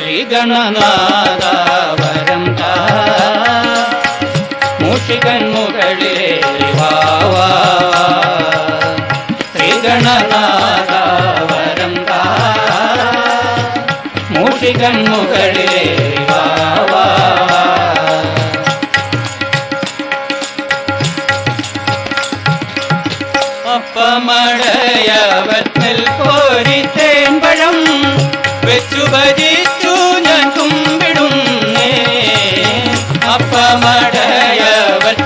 ஸ்ரீகணநாதாவரம் மூஷிகன் முகளே வாவா ஸ்ரீகணநாதாவரம் மூஷிகன் முகளே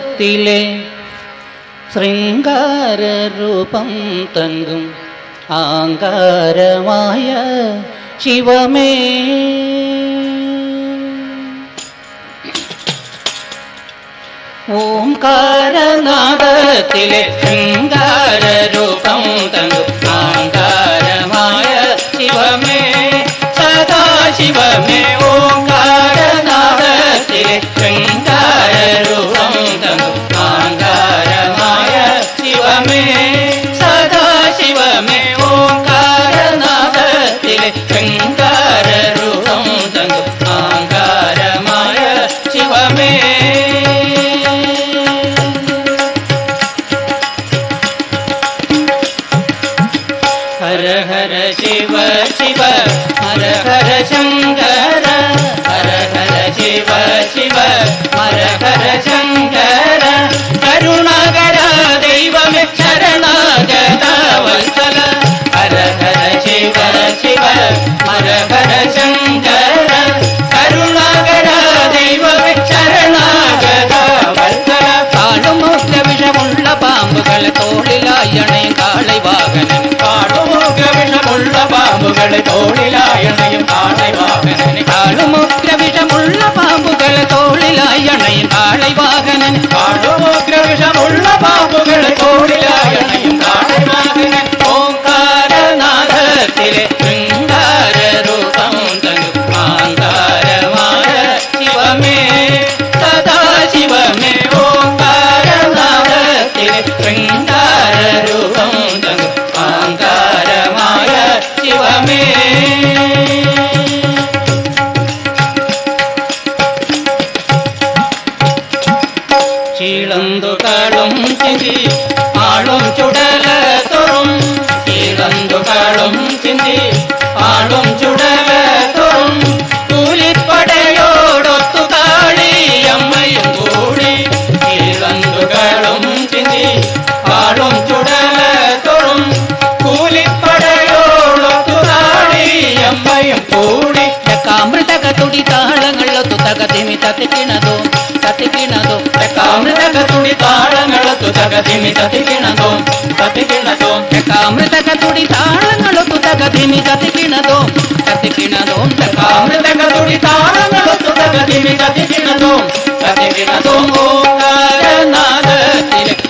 ഓംകാരനാദത്തിലെ ശൃംഗാരൂപം തങ്കും ആങ്കാരമായ ശിവമേ. ഓംകാരനാദത്തിലെ ശൃംഗാരൂപം തങ്കും வாகனன் காடுமுக விஷமுள்ள பாம்புகளை தோழிலாய் அணையும் காளை வாகனன் காடுமுக விஷமுள்ள பாம்புகளை தோழிலாய் அணையும் காளை வாகனன் காடுமுக விஷமுள்ள பாம்புகளை தோழிலாய் ತಗದಿಮಿ ತತಿಕಿಣದು ತತಿಕಿಣದು ಕಾಮೃತಕ ತುಡಿ ತಾಳಗಳೊತ್ತು ತಗದಿಮಿ ತತಿಕಿಣದು ತತಿಕಿಣದು ಕಾಮೃತಕ ತುಡಿ ತಾಳಗಳೊತ್ತು ತಗದಿಮಿ ತತಿಕಿಣದು ತತಿಕಿಣದು ಕಾಮೃತಕ ತುಡಿ ತಾಳಗಳೊತ್ತು ತಗದಿಮಿ ತತಿಕಿಣದು ತತಿಕಿಣದು ಓಂಕಾರ ನಾದ ತಿಲಕ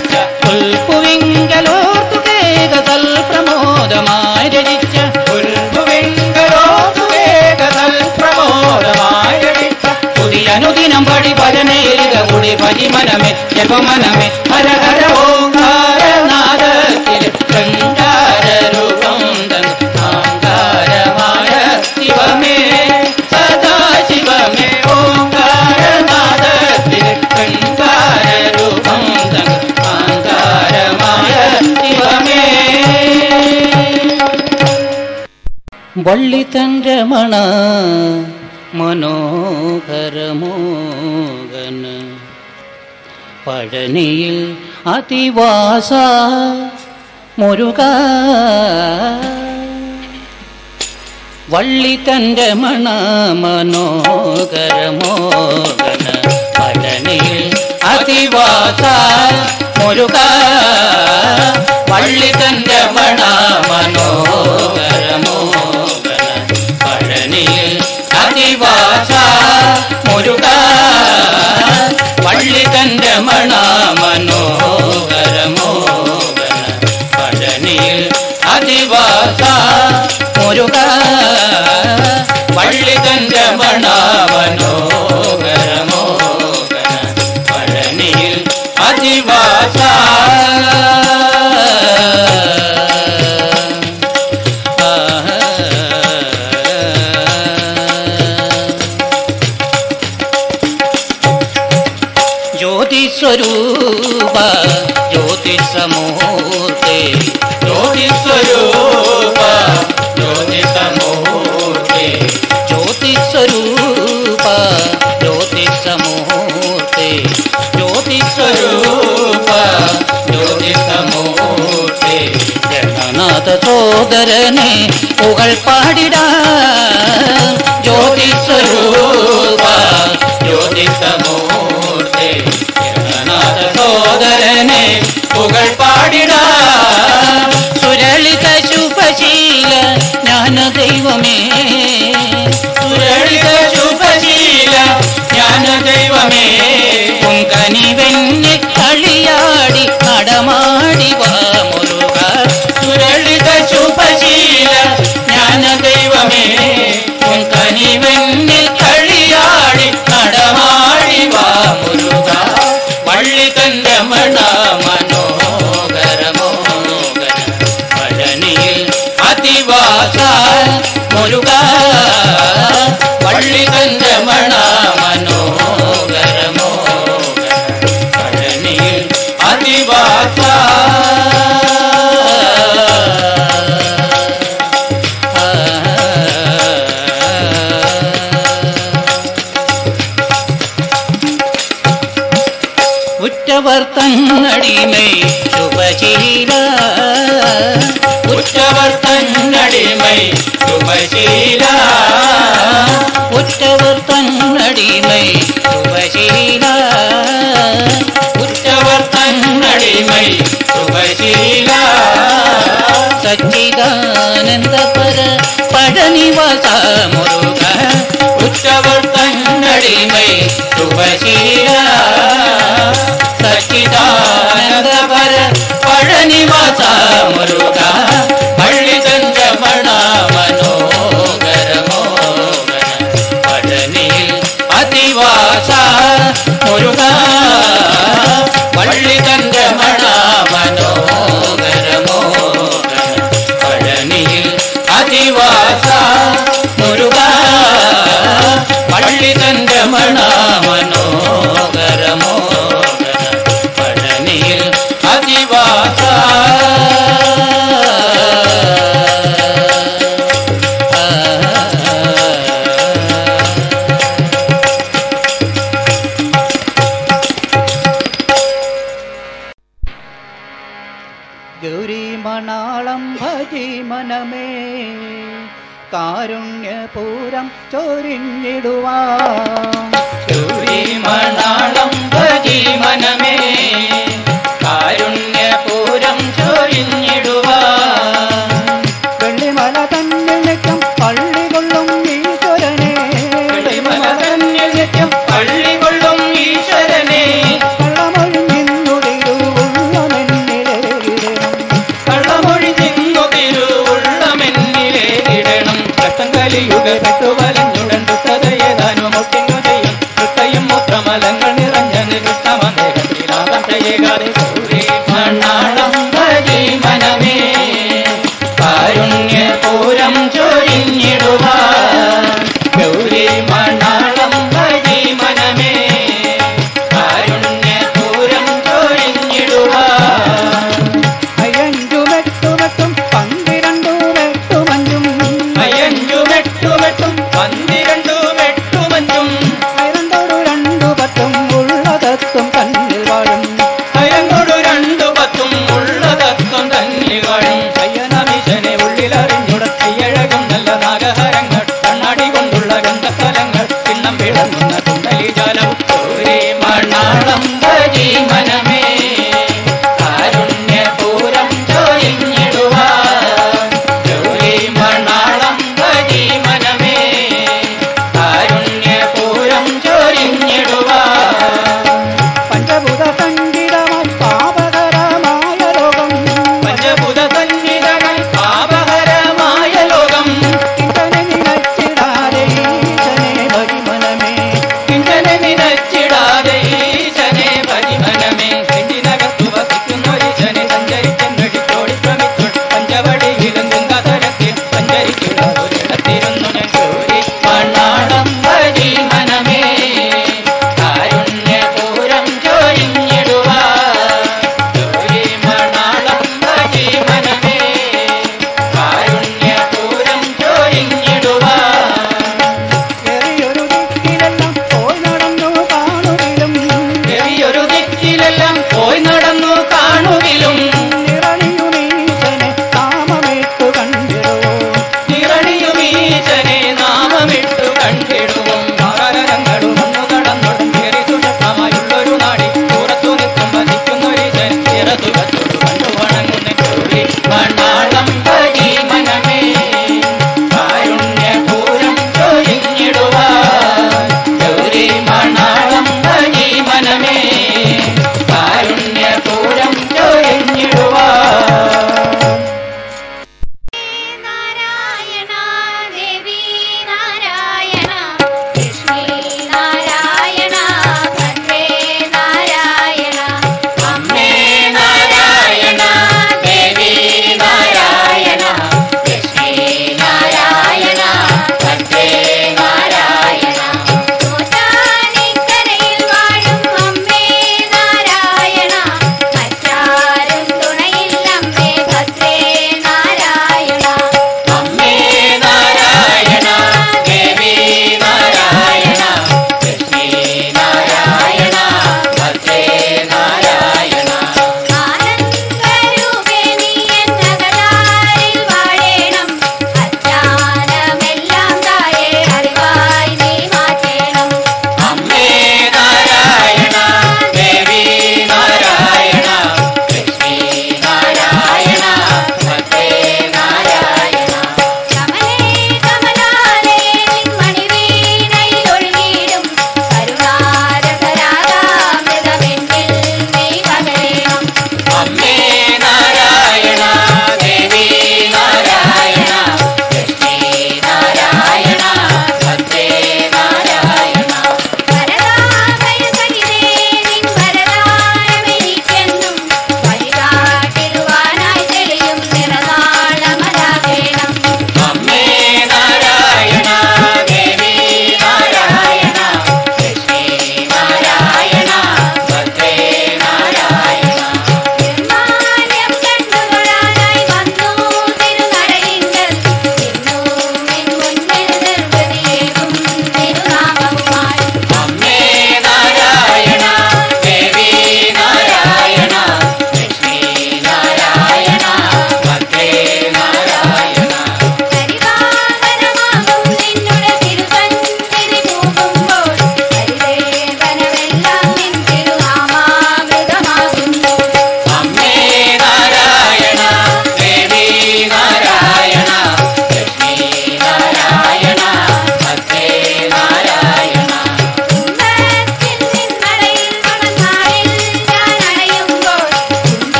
പ്രമോദമാരരിച്ച അനുദിനം പടി പരനേരിത കുടി പരിമനമേ ജപമനമേ ഹര ഹര ഓം കാരനാദത്തിലെ വള്ളി തന്റെ മണ മനോഹരമോകന പഴനിയിൽ അതിവാസ മുരുക. വള്ളി തന്റെ മണ മനോഹരമോകന പഴനിയിൽ അതിവാസ മുരുക. വള്ളി തന്റെ മണ മനോഹരമോകന മുരുക പള്ളി തന്റെ മണ മനോഹരമോഹര പഴനിയിൽ അധിവാസ മുരുക പള്ളി பாடிடா. தன்னடிமை சுபசீலா. உற்றவர் தன்னடிமை சுபசீலா. சச்சிதானந்த பர பழனிவாச முருக. உற்றவர் தன்னடிமை சுபசீலா. சச்சிதானந்த பர பழனிவாச முருகா.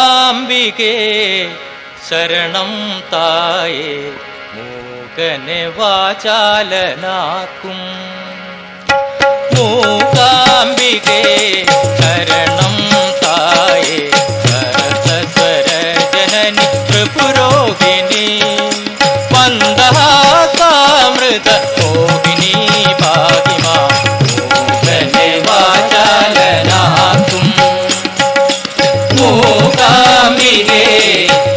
म्बिके शरणं ताये गोगन वाचालकु तू काम्बिके शरणं ताये करत स्वरजनत्रपुरोहिनी वन्दहामृत रे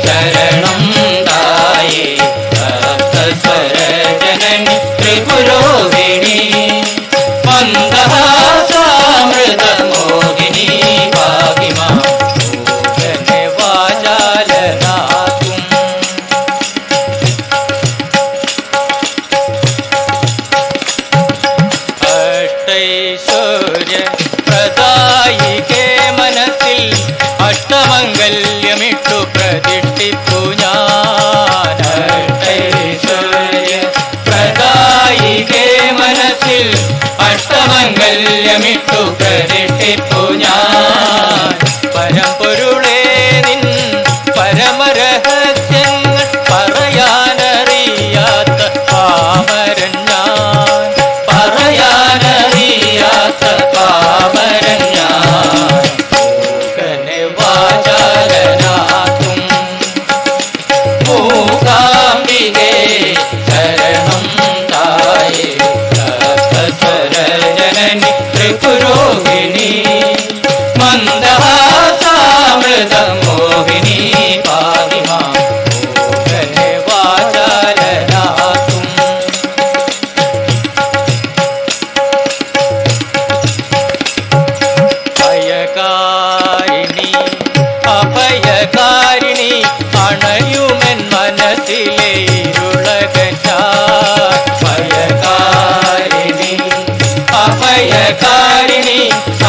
ಕರೆಟೆ ಪೋ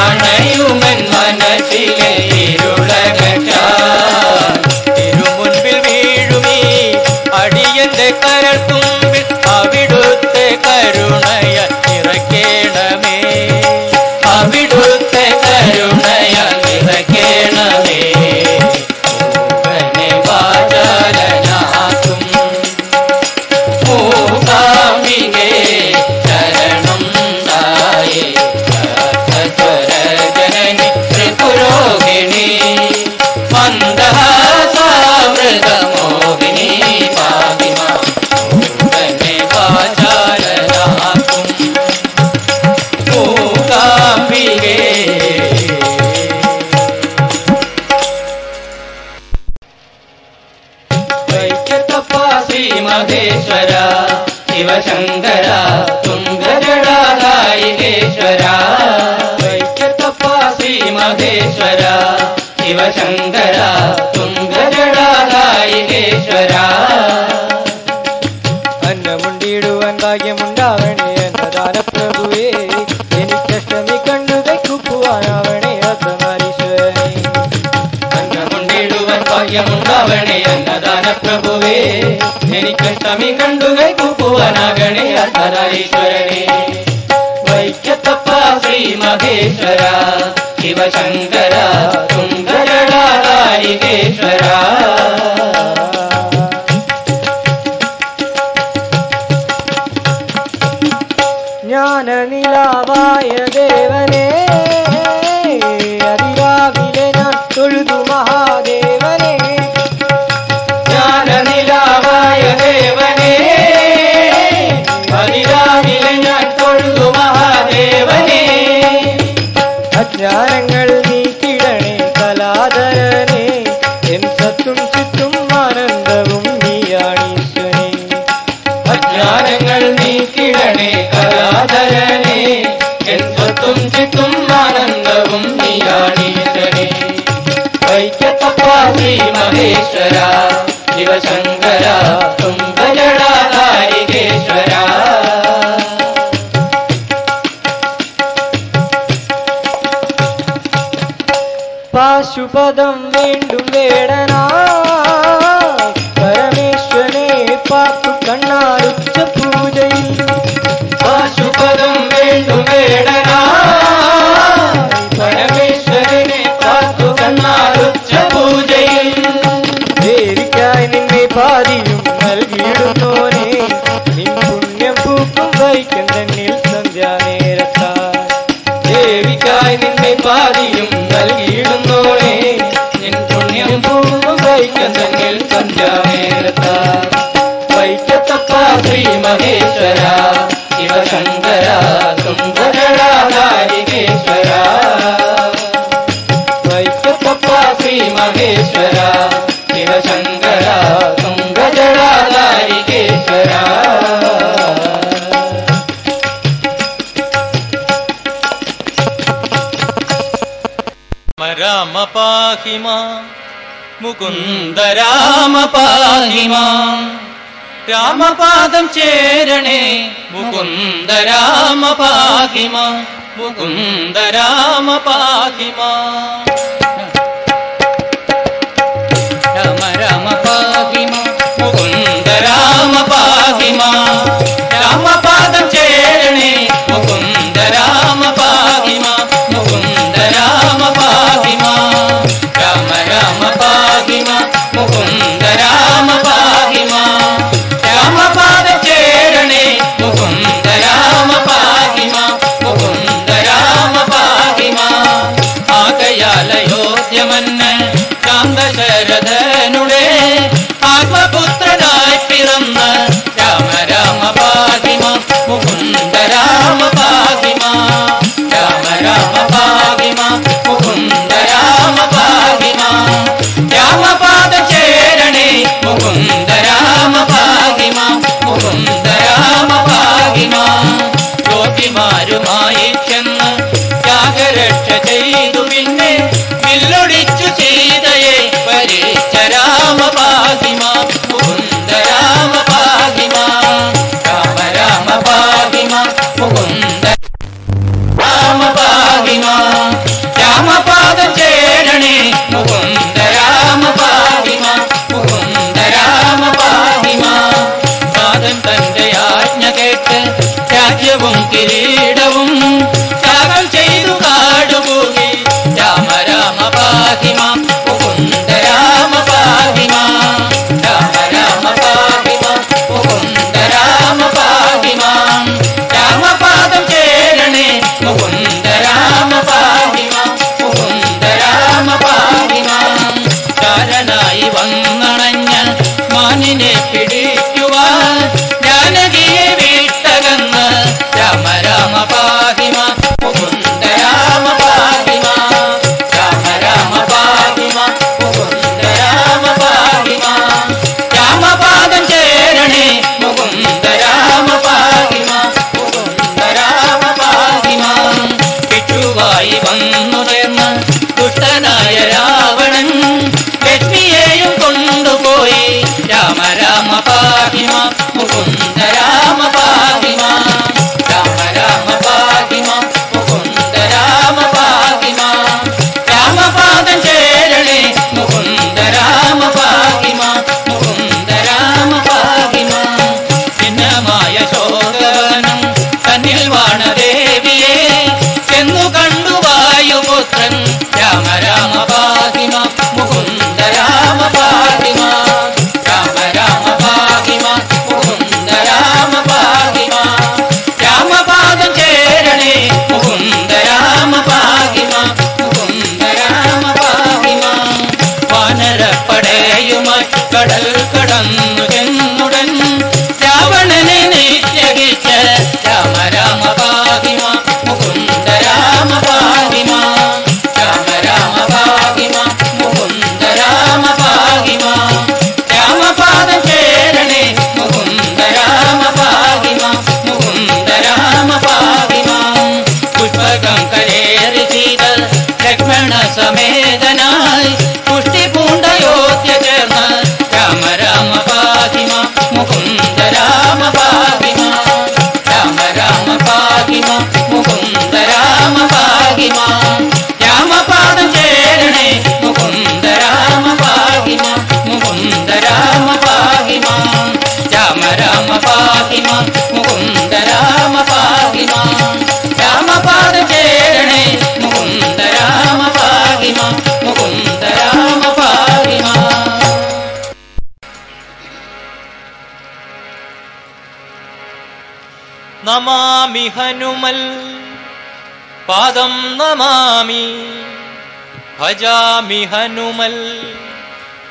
அணையுமன் மனசிலே இருளகட்டார் திரு முன்பில் வீழுமே அடியந்த கரல் தும்பில் அவிடுத்த கருணை മുകുന്ദ രാമപാഹിമാം രാമപാദം ചേരണേ മുകുന്ദ രാമപാഹിമാ മുകുന്ദ രാമപാഹിമാ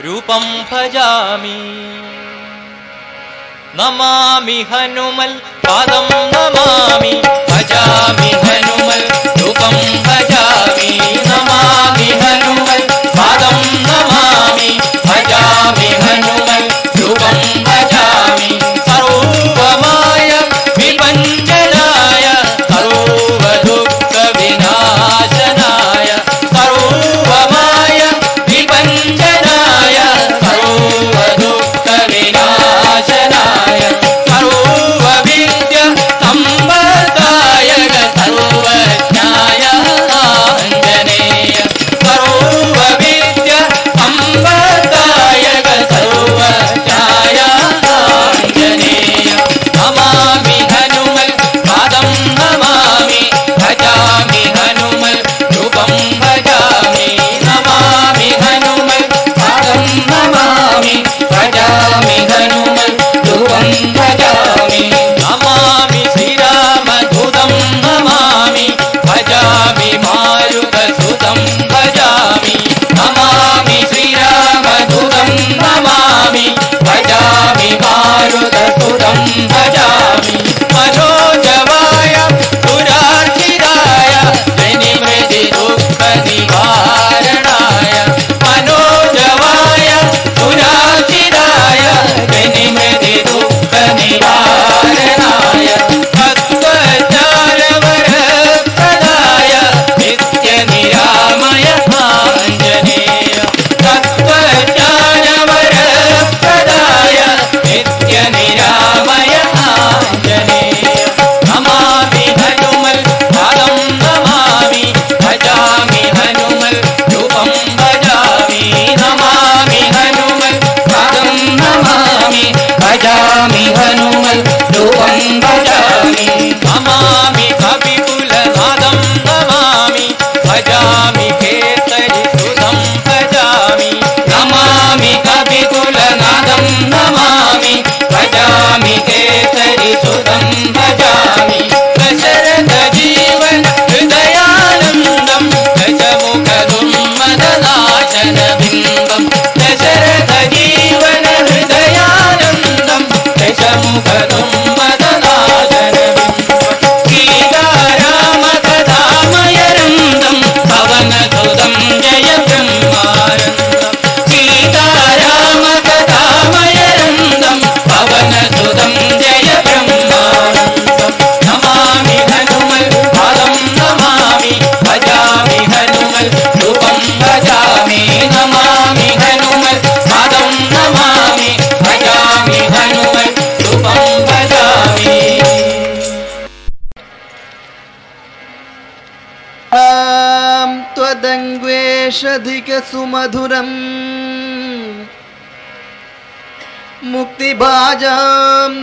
रूपं भजामि नमामि हनुमल् पादं नमामि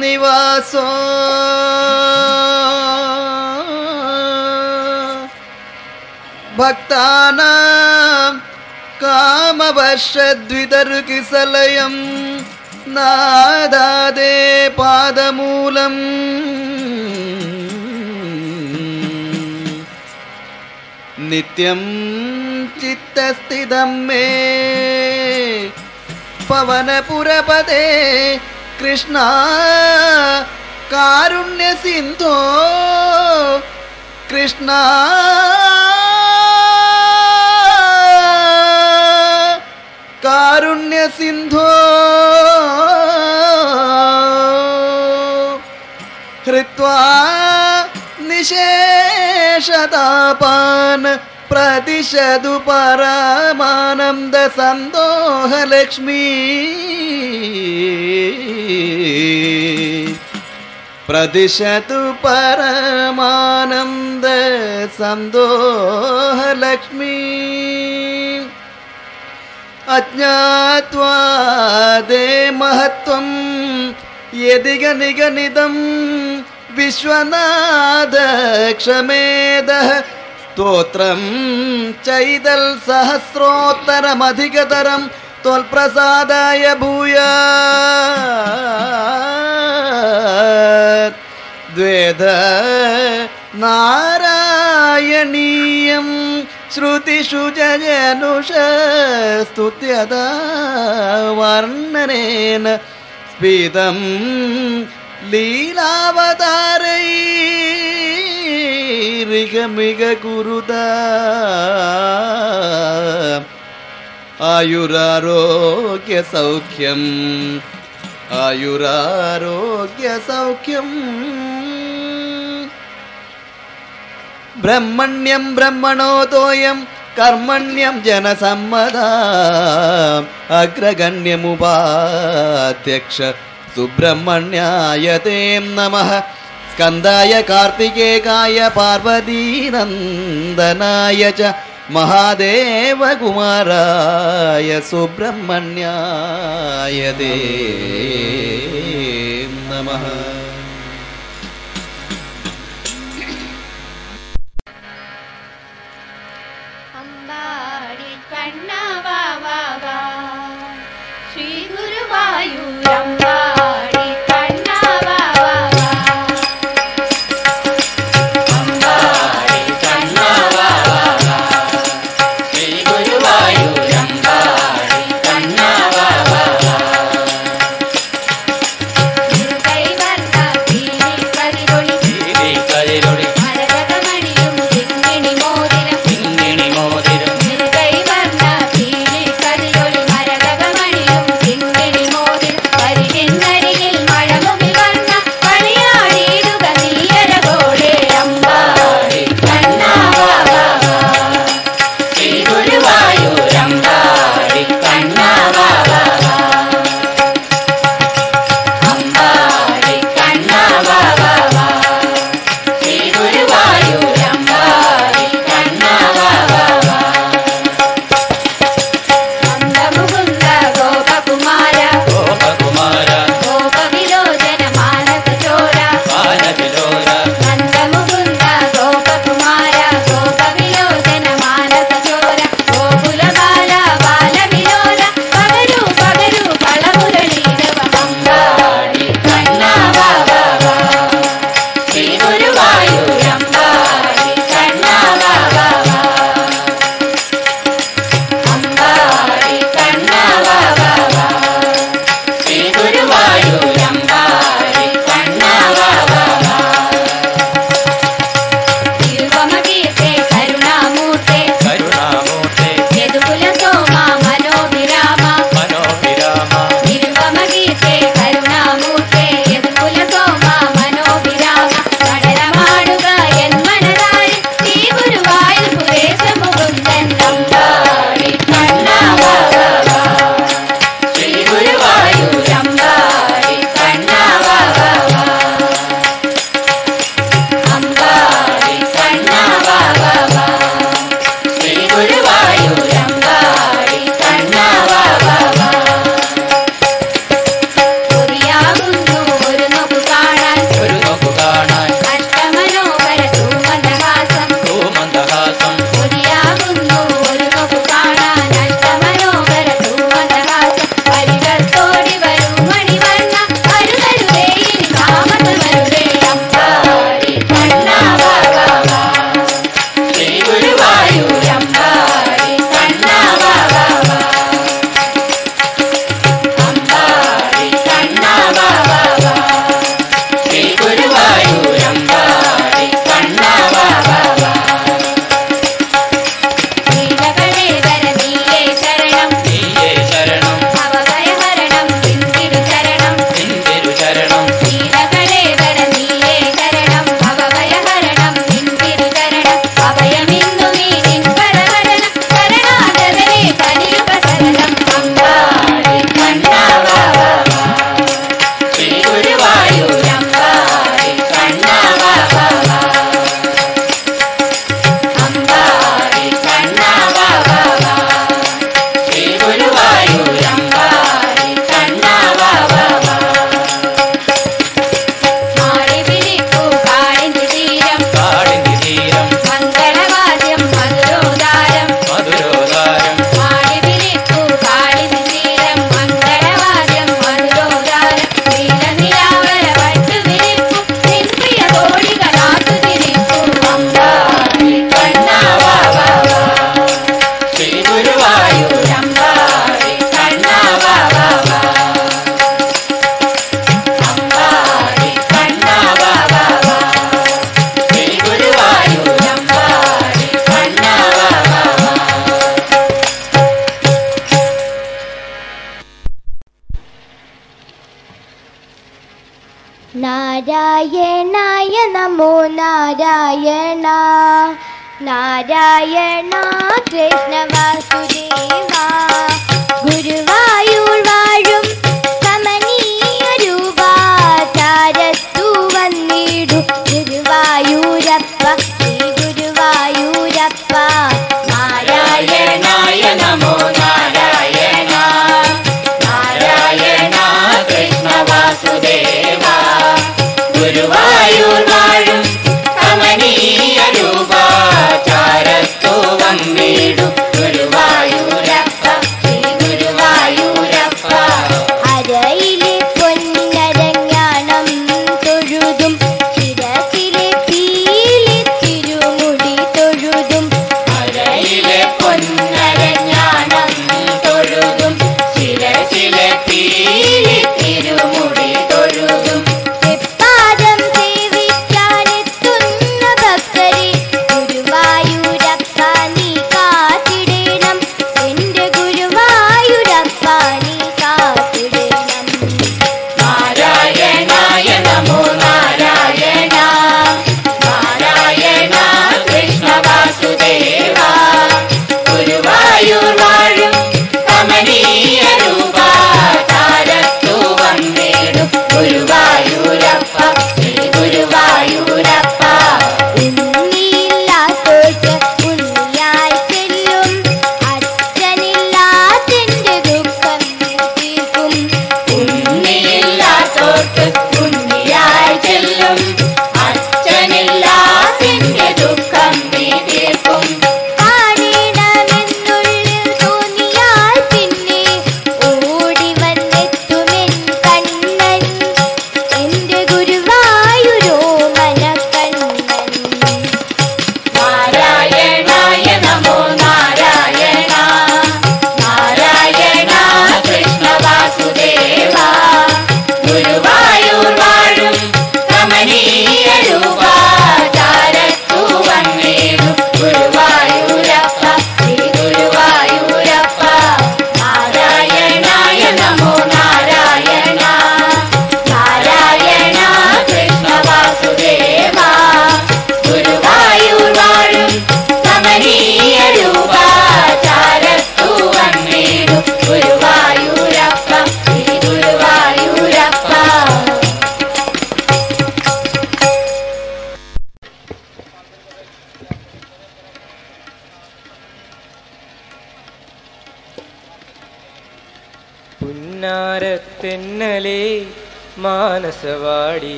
निवासो। भक्तानां कामवर्षद्वितर्किसलयं नादादे पादमूलम्। नित्यं चित्तस्थितं मे पवनपुरपदे कृष्ण कारुण्य सिंधु कृष्ण। कारुण्य सिंधु हृत्वा निशेषतापन प्रदिशतु परामानं द सन्दोहलक्ष्मी प्रदिशतु परमानं द सन्दोहलक्ष्मी अज्ञात्वादे महत्त्वं यदि गनिगनितं विश्वनादक्षमेधः स्तोत्रं चैतल्सहस्रोत्तरमधिकतरं त्वल्प्रसादाय भूया द्वेध नारायणीयं वर्णनेन स्तुत्यं लीलावतारै युरारोग्यसौख्यम् आयुरारोग्यसौख्यम् ब्रह्मण्यं ब्रह्मणोदोयं कर्मण्यं जनसम्मदा अग्रगण्यमुपाध्यक्ष सुब्रह्मण्यायते नमः കന്തായ കാർത്തികേകായ പാർവതീനന്ദനായ ച മഹാദേവകുമാരായ സുബ്രഹ്മണ്യായ ദേ നമ. ശ്രീ ഗുരുവായൂരമ്പ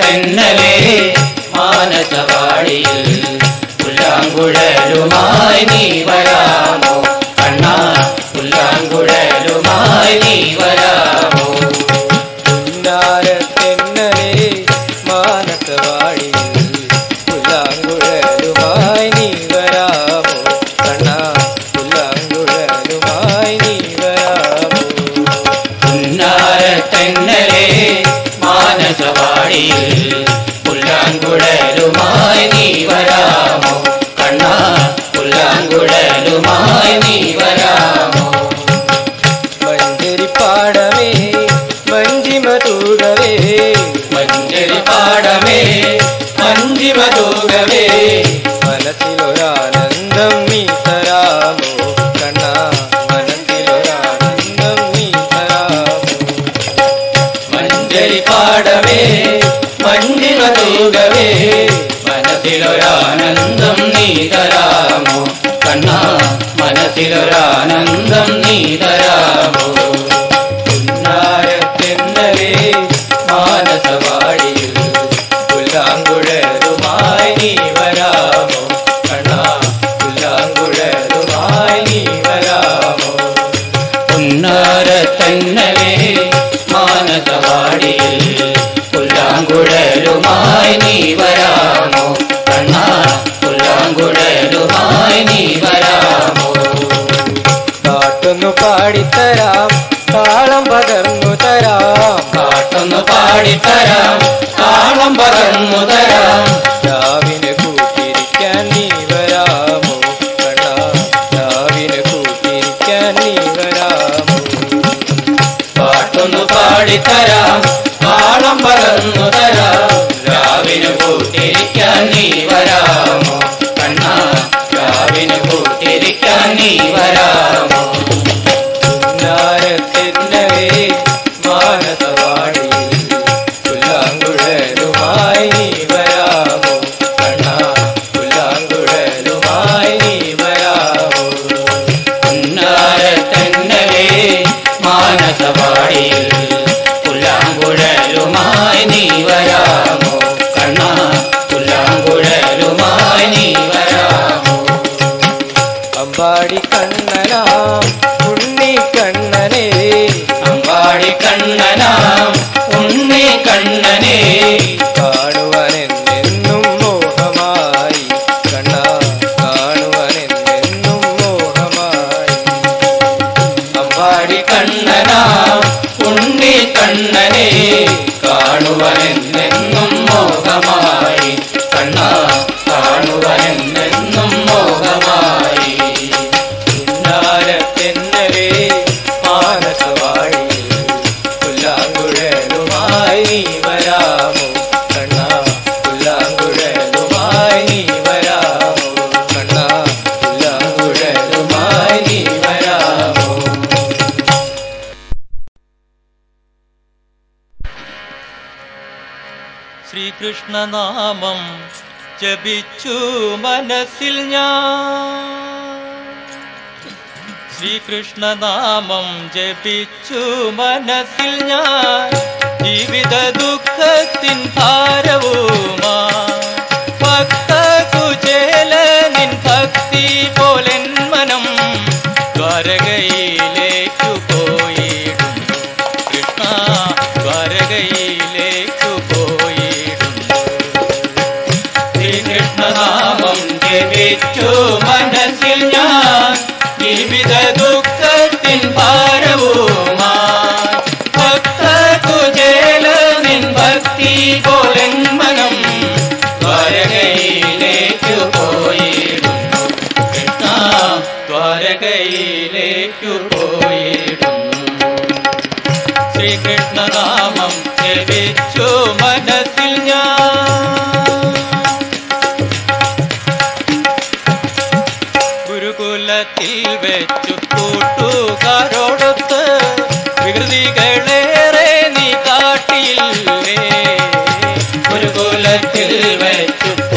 കണ്ണമേ മാനസവാടിയിൽ പുല്ലാങ്കുഴലുമായി നീ വരാം. நாளில் புல்லாங்குழலுமாய் நீ வராமோ கண்ணா புல்லாங்குழலுமாய் நீ வராமோ மஞ்சரி பாடமே மஞ்சி மதூடவே மஞ்சரி பாடமே மஞ்சி மதூடவே மனசிலொரான ధన్యుడవే మనసిలో ఆనందం నీతరాము కన్నా మనసిలో ఆనందం నీతరా പാടിത്തരാം താളം പകർന്നു തരാം. പാട്ടൊന്നു പാടിത്തരാം താളം പകർന്നു തരാം. രാവിനെ നീ വരാമോ? രാവിനെ നീ വരാമോ? രാവിനെ നീ വരാമോ? രാവിനെ നീ വരാ ஞான சபாடியில் ശ്രീകൃഷ്ണനാമം ജപിച്ചു മനസ്സിൽ ഞാൻ ജീവിത உள்ளத்தில் வைத்து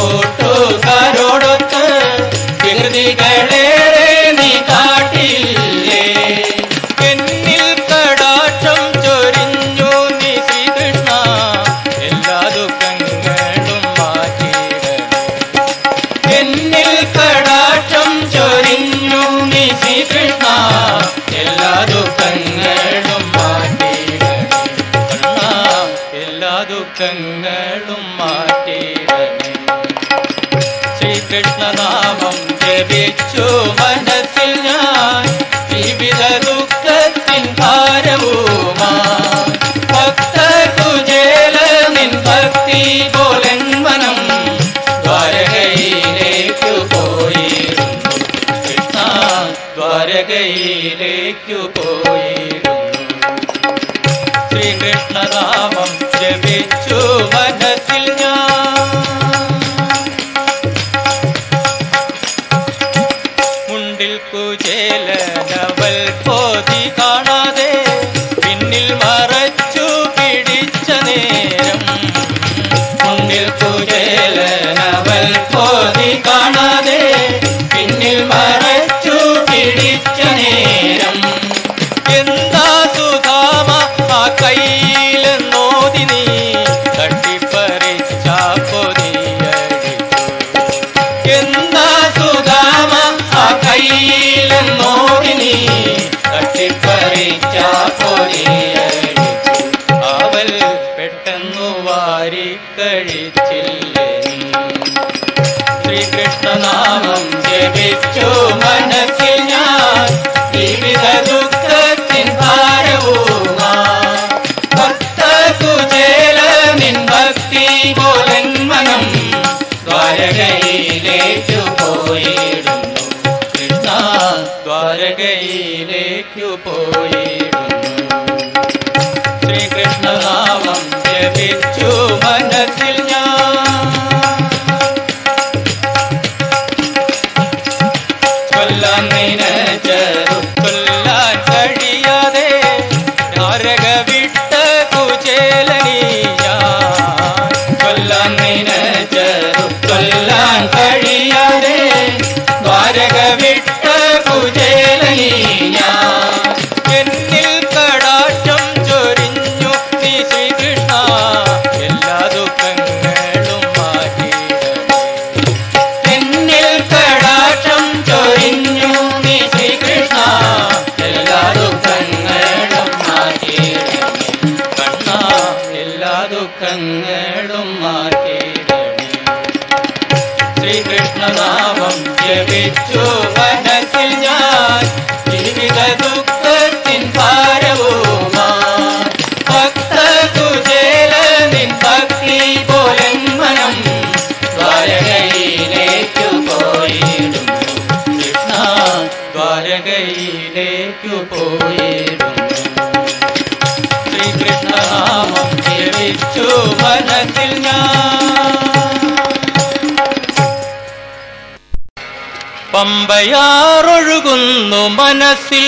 മനസ്സിൽ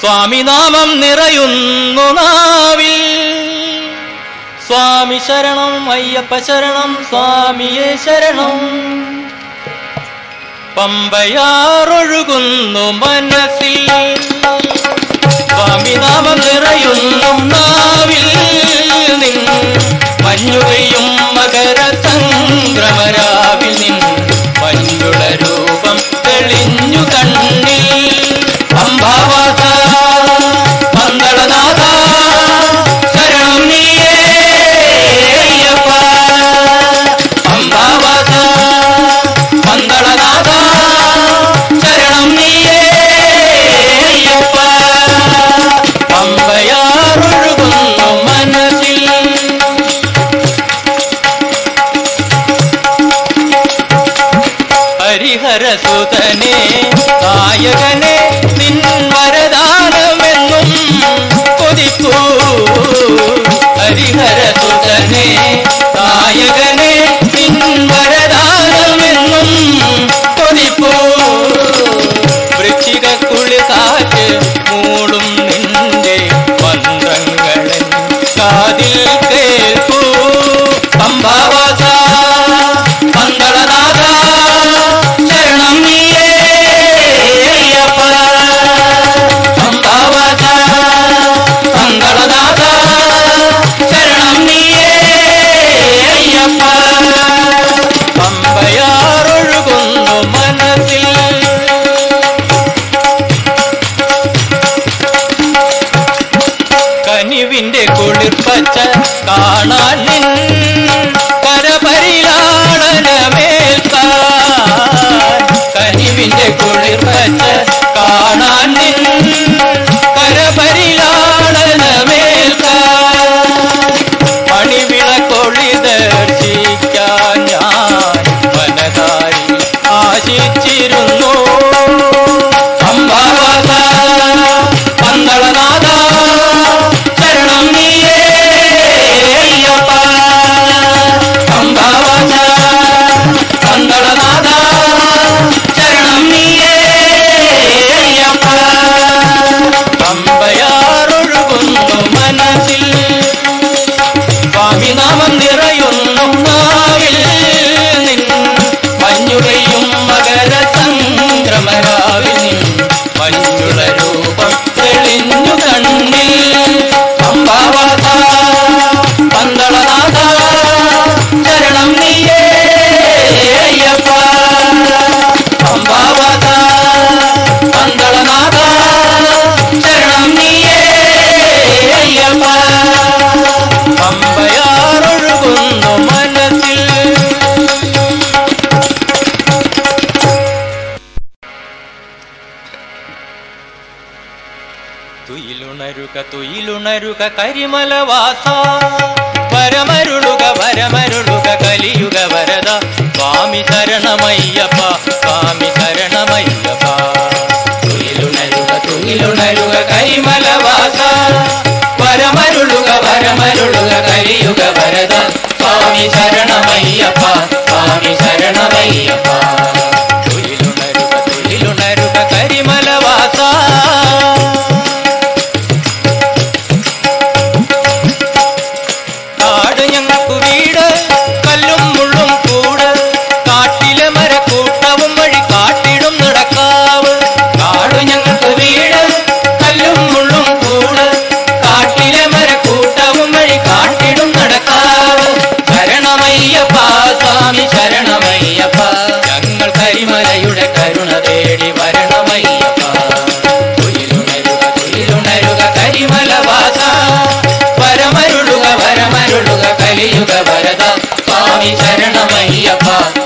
സ്വാമിനാമം നിറയുന്നു നാവിൽ. സ്വാമി ശരണം അയ്യപ്പ ശരണം സ്വാമിയെ ശരണം. പമ്പയാറൊഴുകുന്നു മനസ്സിൽ. സ്വാമിനാമം നിറയുന്നു നാവിൽ. നിൻ മഞ്ഞുകയും മകരതന്ത്രമരാവിൽ നിൻ you got അച്യുതനെ നിൻ വരദാനമെന്നും ഹരിഹര പരിമലവാസ വരമരുളുക വരമരുളുക കലിയുക വരദ സ്വാമി ശരണമയ്യപ്പ സ്വാമി ശരണമയ്യപ്പ. തുയിലുണരുക തുയിലുണരുക കരിമലവാസ വരമരുളുക വരമരുളുക കലിയുക വരദ സ്വാമി ശരണമയ്യപ്പ സ്വാമി ശരണമയ്യപ്പ. சுவாமி சரணமையப்பா.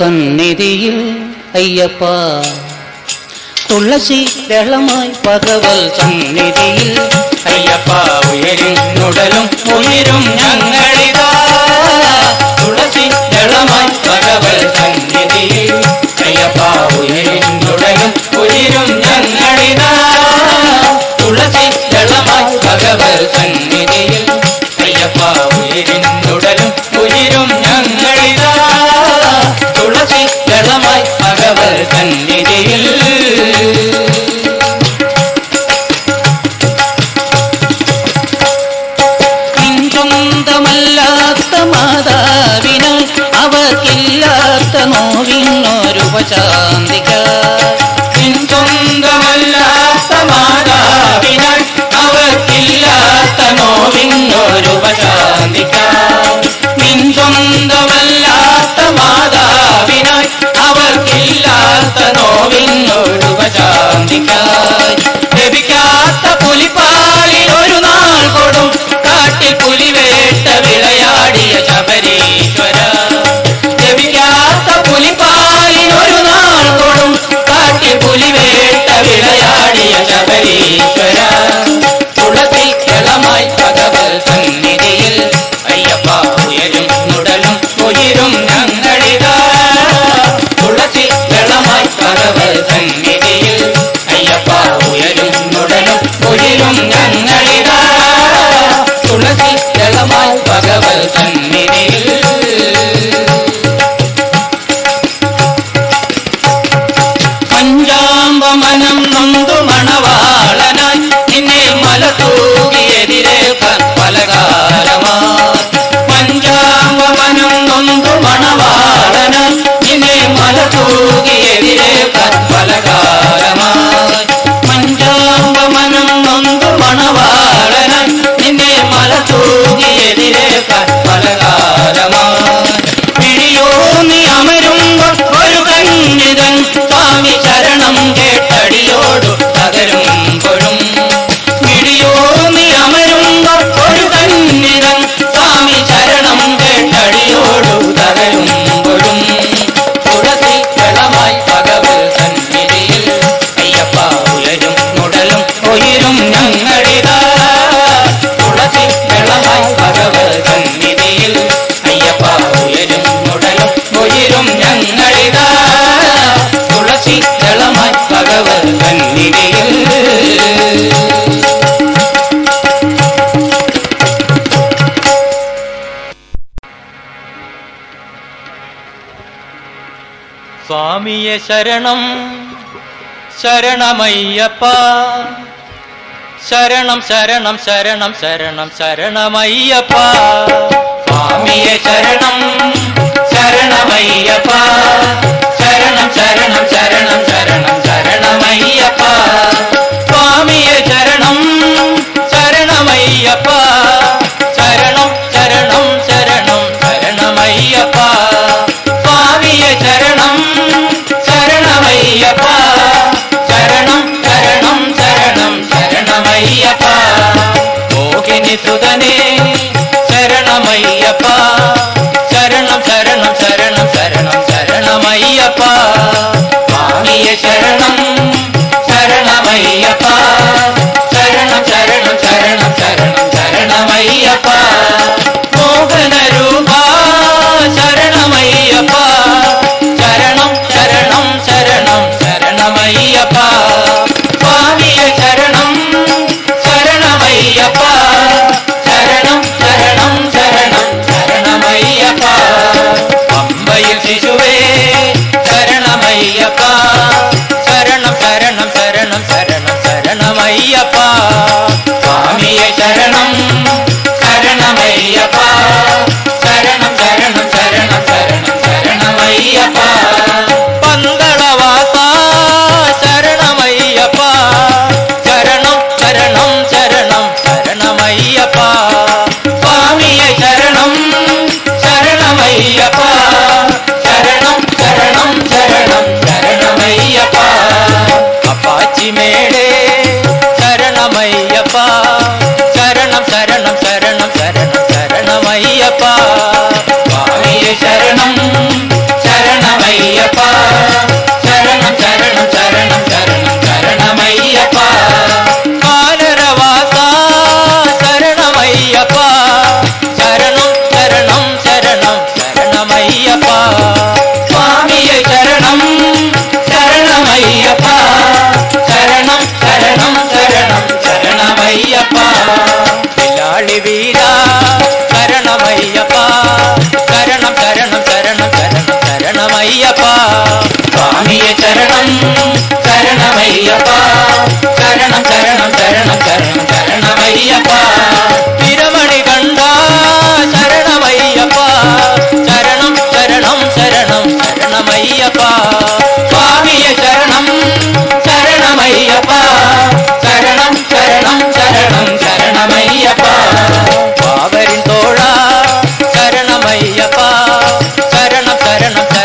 ഭഗവത് സന്നിധിയിൽ അയ്യപ്പ തുളസി ദളമായി ഭഗവത് സന്നിധിയിൽ അയ്യപ്പ ഉയരിനുടലും ഉയരും ഞങ്ങളിതാ തുളസി ദളമായി ഭഗവത് സന്നിധിയിൽ അയ്യപ്പ ഉയരിനുടലും ഉയരും ഞങ്ങളിതാ തുളസി ദളമായി ഭഗവത് സന്നിധിയിൽ കല്ലിടയിൽ സ്വന്തമല്ലാത്ത മാതാവിന് അവക്കില്ലാത്ത നോവിനൊരു വചാന്തിക സ്വന്തമല്ലാത്ത മാതാവിന് അവക്കില്ലാത്ത നോവിനൊരു വചാന്തിക സ്വന്തമല്ല ആർക്കില്ലാത്ത നോവിന്നൊഴുക ശാന്തിക്കായി ലഭിക്കാത്ത പുലിപ്പാളിൽ ഒരു നാൾ കൊടും. കാട്ടിൽ പുലിവേട്ട വിളയാടിയ ശബരീ. ஐய சரணம். சரணமையப்பா. சரணம் சரணம் சரணம் சரணம் சரணமையப்பா. சுவாமியே சரணம் சரணமையப்பா. சரணம் சரணம் சரணம் சரணம் சரணமையப்பா. ஐயப்பா. சரணம் சரணம் சரணம் சரணம் ஐயப்பா. மோகினி சுதனே சரணம் ஐயப்பா. சரணம் சரணம் சரணம் மோகன சரணமையப்பா சுவாமிய சரணம் சரணமையப்பா சரணம் சரணம் சரணம் சரணமையப்பா. அம்பையில் சிசுவே சரணமையப்பா சரணம் சரணம் சரணம் சரணம் சரணமையப்பா. சுவாமிய சரணம் காஞ்சி மேலே. சரணமையப்பா சரணம் சரணம் சரணம் சரணம் சரணமையப்பா சுவாமியே சரணம் சரணமையப்பா சரணம் சரணம். சரணம் சரணம் சரணம் சரணம் சரணமையப்பா பிரமணி கண்டா சரணமையப்பா சரணம் சரணம் சரணம் சரணமையப்பா சுவாமிய சரணம் சரணமையப்பா சரணம் சரணம் சரணம் சரணமையப்பா பாவரின் தோழா சரணமையப்பா சரணம் சரணம் சரணம் சரணம்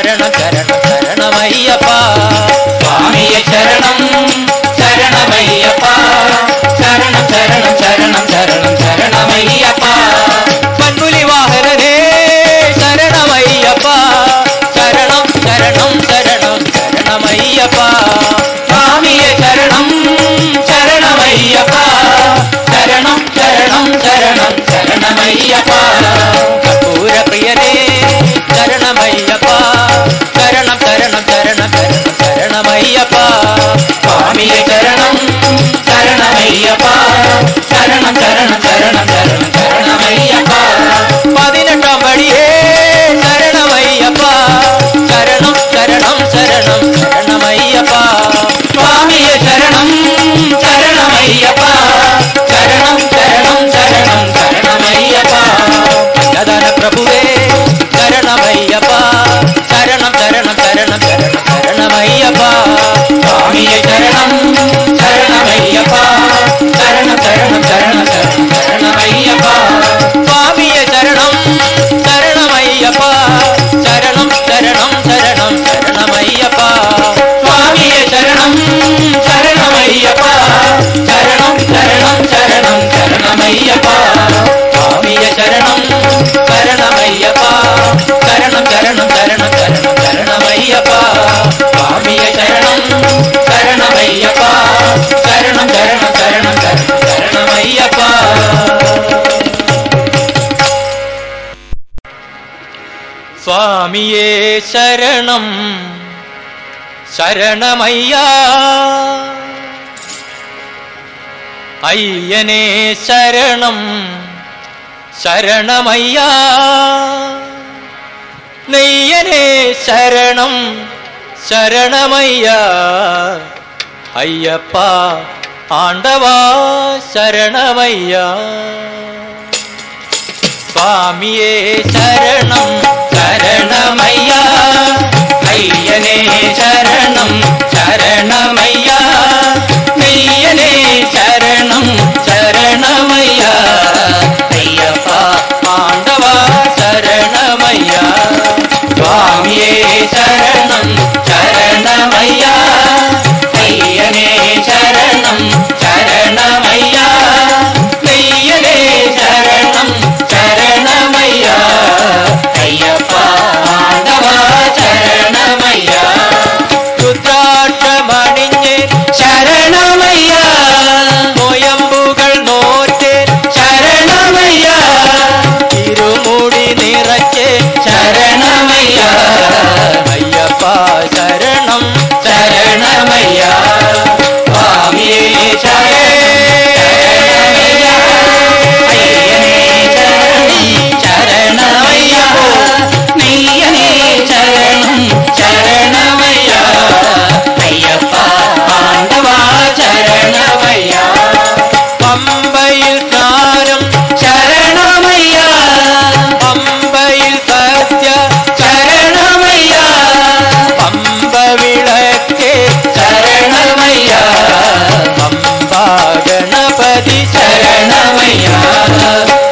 ശരണമയ്യപ്പ സ്വാമിയെ ശരണം ശരണമയ്യപ്പ. ശരണം ശരണം ശരണം ശരണമയ്യപ്പ. കർപ്പൂരപ്രിയനേ ശരണമയ്യപ്പ. ശരണം ശരണം ശരണം ശരണം ശരണമയ്യപ്പ. സ്വാമിയെ ശരണം ശരണമയ്യപ്പ. ശരണം ശരണം ശരണം ശരണം ശരണമയ്യപ്പ. പതിനെട്ടാം പടിയേ சரணம் சரணம் சரணமையப்பா சுவாமிய சரணம் சரணமையப்பா சரணம் சரணம் சரணம் சரணமையப்பா அன்னதான பிரபுவே சரணமையப்பா சரணம் சரணம் சரணம் சரணம் சரணமையப்பா சுவாமிய சரணம் சரணமையப்பா சரணம் சரணம் சரணம் சரணம் சரணமையப்பா சுவாமிய சரணம் சரணமையப்பா சரணம் சரணம் സ്വാമിയപ്പ ചരണം ചരണം ചരണം ചരണമയ്യപ്പ. സ്വാമിയ ചരണം കരണമയ്യപ്പ ചരണം ചരണം ചരണം ചരണം കരണമയ്യപ്പ സ്വാമിയ ചരണം കരണമയ്യപ്പ ചരണം ചരണം ചരണം ചരണം കരണമയ്യപ്പ സ്വാമിയേ ശരണം ശരണമയ്യ അയ്യനെ ശരണം ശരണമയ്യ. നെയ്യനെ ശരണം ശരണമയ്യ. അയ്യപ്പ ആണ്ടവാ ശരണമയ്യ. സ്വാമിയേ ശരണം ശരണമയ്യ. അയ്യനെ ശരണം ശരണമയ്യ. स्वामिये चरणम् चरणमय्या रणम् चरणमय्यारणम् ஐயப்பா சரணம் சரணமையா. சுவாமியே சரணமையா. ஐயனே சரணம் சரணமையா. நெய்யனே சரணம் சரணம். Yeah.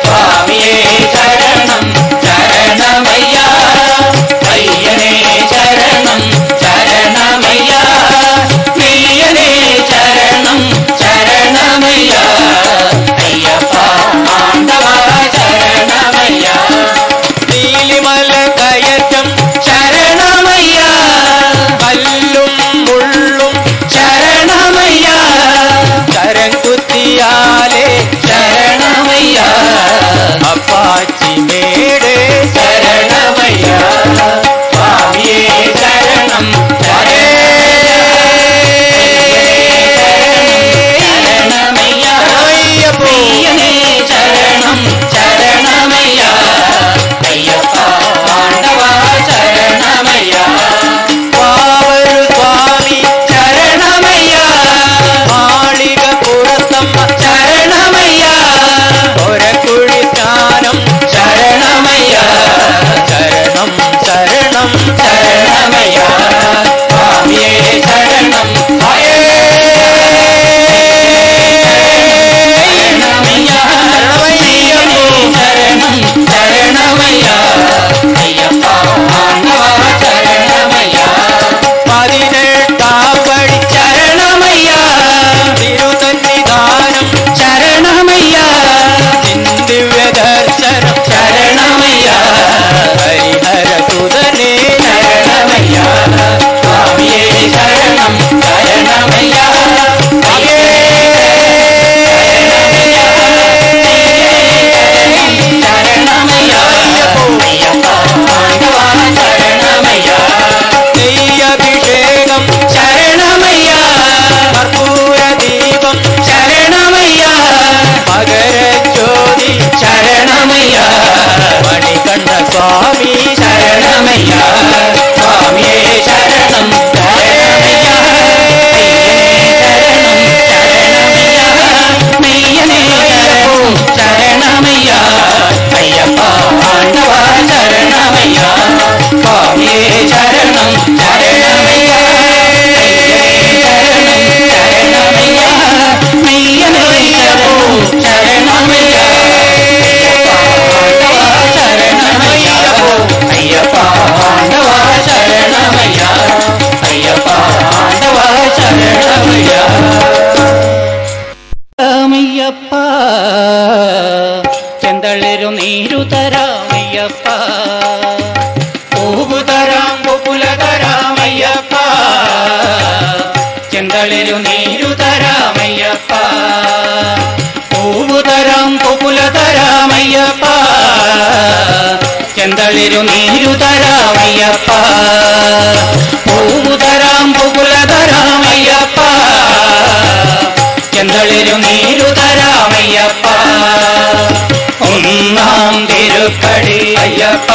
തിരുപ്പടി അയ്യപ്പ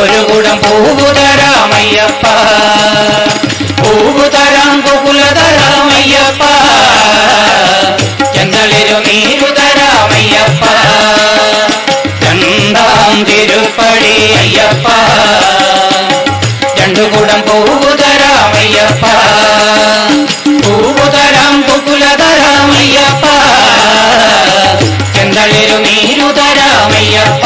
ഒരു കുടം പൂവു തരാമയ്യപ്പ പൂവു തരാം കുകുല തരാമയ്യപ്പ ചെന്തളിരു നീരു തരാമയ്യപ്പ രണ്ടാം തിരുപ്പടി അയ്യപ്പ രണ്ടു കുടം പൂവു തരാമയ്യപ്പ പൂവു തരാം കുകുല തരാമയ്യപ്പ ചെന്തളിരു നീരു തരാമയ്യപ്പ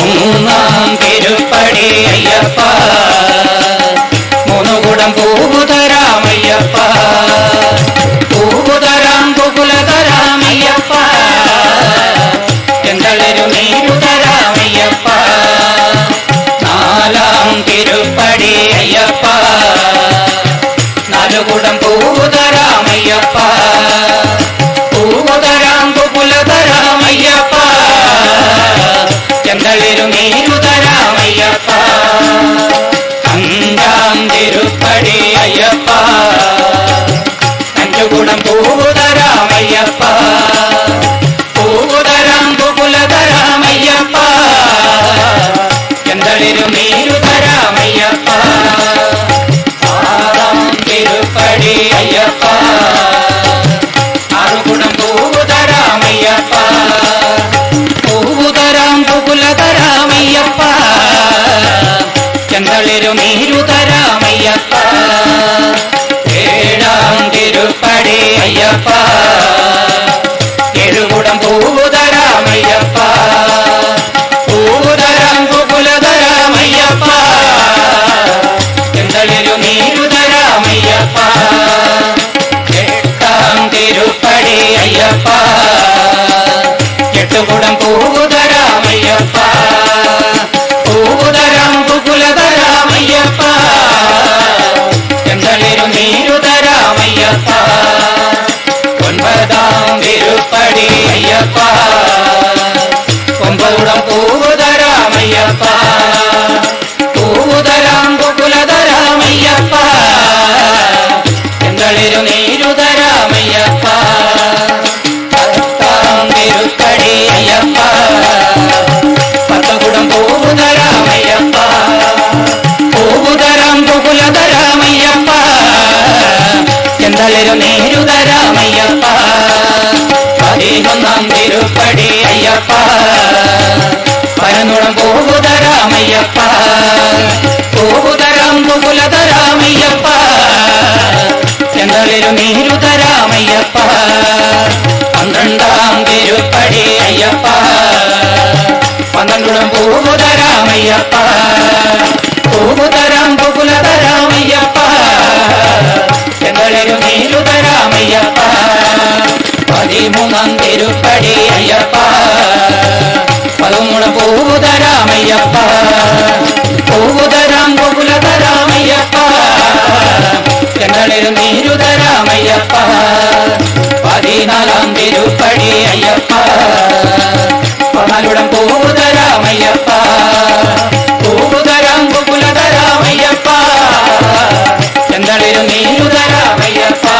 മൂന്നാം തിരുപ്പടി അയ്യപ്പ മൂന്നു കുടം പൂവു തരാമയ്യപ്പ പൂവു തരാം കുകുല തരാമയ്യപ്പ ചെന്തളിരു നീരു തരാമയ്യപ്പ നാലാം തിരുപ്പടി അയ്യപ്പ നാലുകുടം പൂവു തരാമയ്യപ്പ പൂവു തരാം കുകുല തരാമയ്യപ്പ ചെന്തളിരു നീരു തരാമയ്യപ്പ അഞ്ചാം തിരുപ്പടി അയ്യപ്പ അഞ്ചുകുടം പൂവു തരാമയ്യപ്പ പൂവു തരാം കുകുല തരാമയ്യപ്പ ചെന്തളിരു നീരു തരാമയ്യപ്പ ആറാം തിരുപ്പടി അയ്യപ്പ ആറുകുടം പൂവു రామయ్యప్ప ಹೂವುದರಾಂ ಬುಗುಲದ ರಾಮಯ್ಯಪ್ಪ ಚಂದಳಿರು ನೀರುದ ರಾಮಯ್ಯಪ್ಪ ಏಳಾಂಗಿರು ಪಡೆ ಅಯ್ಯಪ್ಪ പരന്നുളം പോകുത രാമയ്യപ്പ. പോകുത റമ്പു കുലത രാമയ്യപ്പ. ചെന്തളിരു നീരുത രാമയ്യപ്പ. പന്ത്രണ്ടാം തിരുപ്പടി അയ്യപ്പ. പന്ത്രണ്ടുളം പോകുത രാമയ്യപ്പ. പോകുത കുലത രാമയ്യപ്പ. ചെന്തളിരു നീരുത രാമയ്യപ്പ. பதிமூணாம் திருப்படி ஐயப்பா. பதிமூணு பூவுதராமையப்பா பூவுதராம் கோகுலதராமையப்பா எங்களில் நீருதராமையப்பா. பதினாலாம் திருப்படி ஐயப்பா. பகலுடன் பூவுதராமையப்பா பூவுதராம் கோகுலதராமையப்பா எங்களில் நீருதராமையப்பா.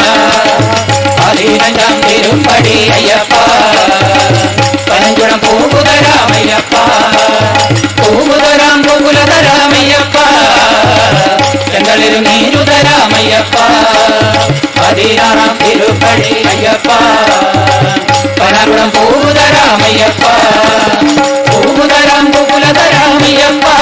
ஸ்ரீரங்கம் திருப்படி ஐயப்பா பனங்குணம் பூமுதராம் ஐயப்பா பூமுதராம் பூங்குலதராம் ஐயப்பா எங்களிரு நீருதராம் ஐயப்பா பதினாறாம் திருப்படி ஐயப்பா பனகுணம் பூமுதராம் ஐயப்பா பூமுதராம் பூங்குலதராம் ஐயப்பா